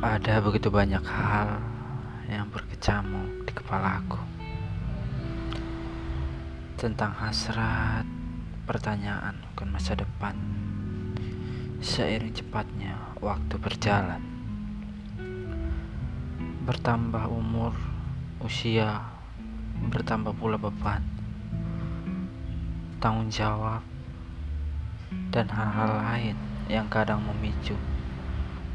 Ada begitu banyak hal yang berkecamuk di kepalaku. Tentang hasrat, pertanyaan bukan masa depan. Seiring cepatnya waktu berjalan, bertambah umur, usia, bertambah pula beban, tanggung jawab, dan hal-hal lain yang kadang memicu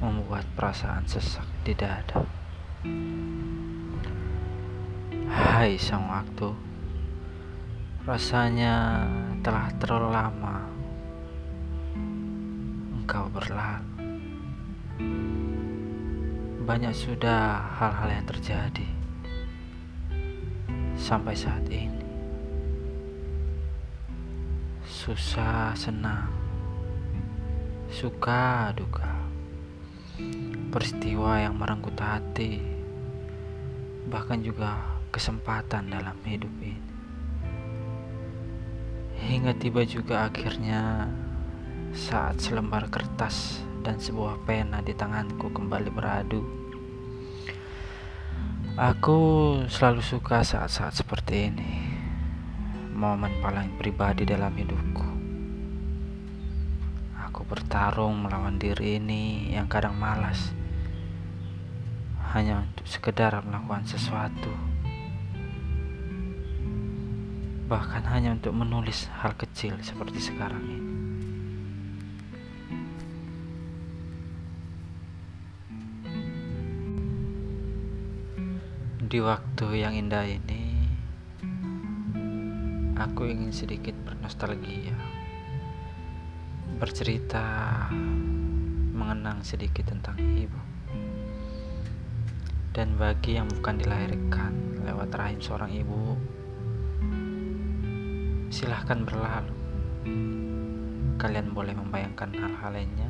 membuat perasaan sesak di dada. Hai sang waktu, rasanya telah terlalu lama engkau berlalu. Banyak sudah hal-hal yang terjadi sampai saat ini. Susah, senang, suka, duka peristiwa yang merenggut hati, bahkan juga kesempatan dalam hidup ini. Hingga tiba juga akhirnya saat selembar kertas dan sebuah pena di tanganku kembali beradu. Aku selalu suka saat-saat seperti ini. Momen paling pribadi dalam hidupku. Aku bertarung melawan diri ini yang kadang malas. Hanya untuk sekedar melakukan sesuatu. Bahkan hanya untuk menulis hal kecil seperti sekarang ini. Di waktu yang indah ini aku ingin sedikit bernostalgia bercerita mengenang sedikit tentang ibu dan bagi yang bukan dilahirkan lewat rahim seorang ibu, silahkan berlalu. Kalian boleh membayangkan hal-hal lainnya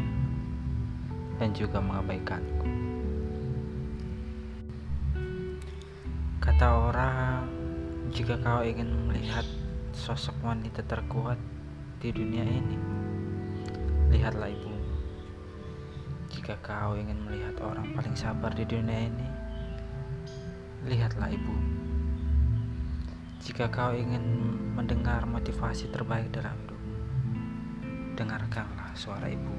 dan juga mengabaikanku. Kata orang, jika kau ingin melihat sosok wanita terkuat di dunia ini, lihatlah ibu. Jika kau ingin melihat orang paling sabar di dunia ini, lihatlah ibu. Jika kau ingin mendengar motivasi terbaik dalam hidup, dengarkanlah suara ibu.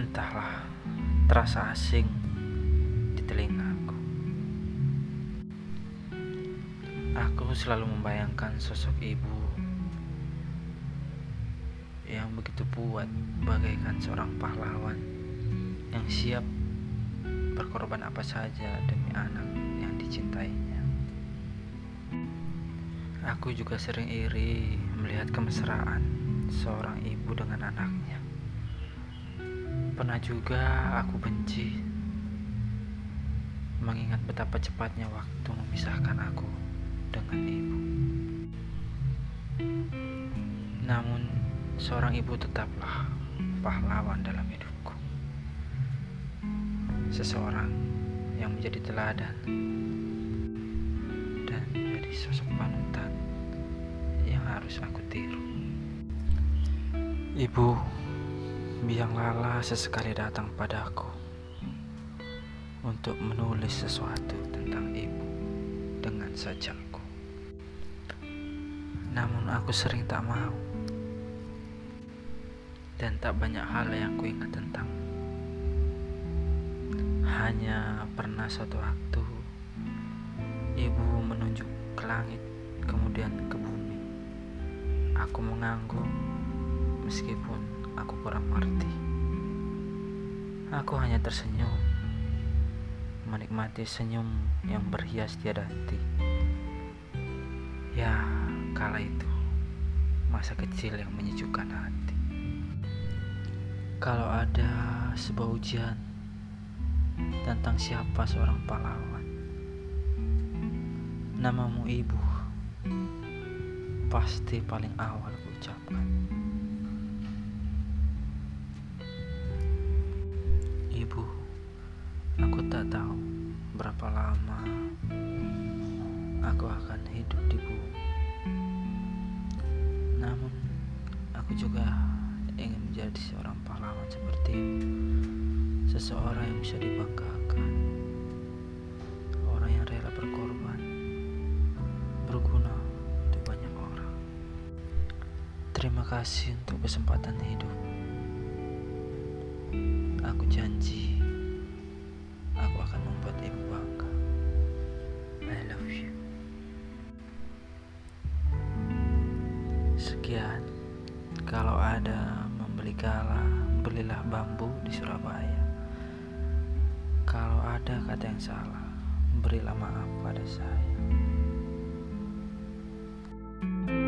Entahlah, terasa asing di telingaku. Aku selalu membayangkan sosok ibu yang begitu kuat bagaikan seorang pahlawan yang siap berkorban apa saja demi anak yang dicintainya. Aku juga sering iri melihat kemesraan seorang ibu dengan anaknya. Pernah juga aku benci mengingat betapa cepatnya waktu memisahkan aku dengan ibu. Namun, seorang ibu tetaplah pahlawan dalam hidup seseorang yang menjadi teladan dan menjadi sosok panutan yang harus aku tiru. Ibu, biang lala sesekali datang padaku untuk menulis sesuatu tentang ibu dengan sajaku. Namun aku sering tak mau dan tak banyak hal yang ku ingat tentang hanya pernah suatu waktu ibu menunjuk ke langit, kemudian ke bumi. Aku mengangguk meskipun aku kurang mengerti. Aku hanya tersenyum, menikmati senyum yang berhias tiada henti. Ya, kala itu masa kecil yang menyejukkan hati. Kalau ada sebuah ujian tentang siapa seorang pahlawan. Namamu ibu pasti paling awal ucapkan. Ibu, aku tak tahu berapa lama aku akan hidup di bumi. Namun, aku juga ingin menjadi seorang pahlawan seperti seseorang yang bisa dibanggakan, orang yang rela berkorban, berguna untuk banyak orang. Terima kasih untuk kesempatan hidup. Aku janji, aku akan membuat ibu bangga. I love you. Sekian, kalau ada kala belilah bambu di Surabaya. Kalau ada kata yang salah, berilah maaf pada saya. thank you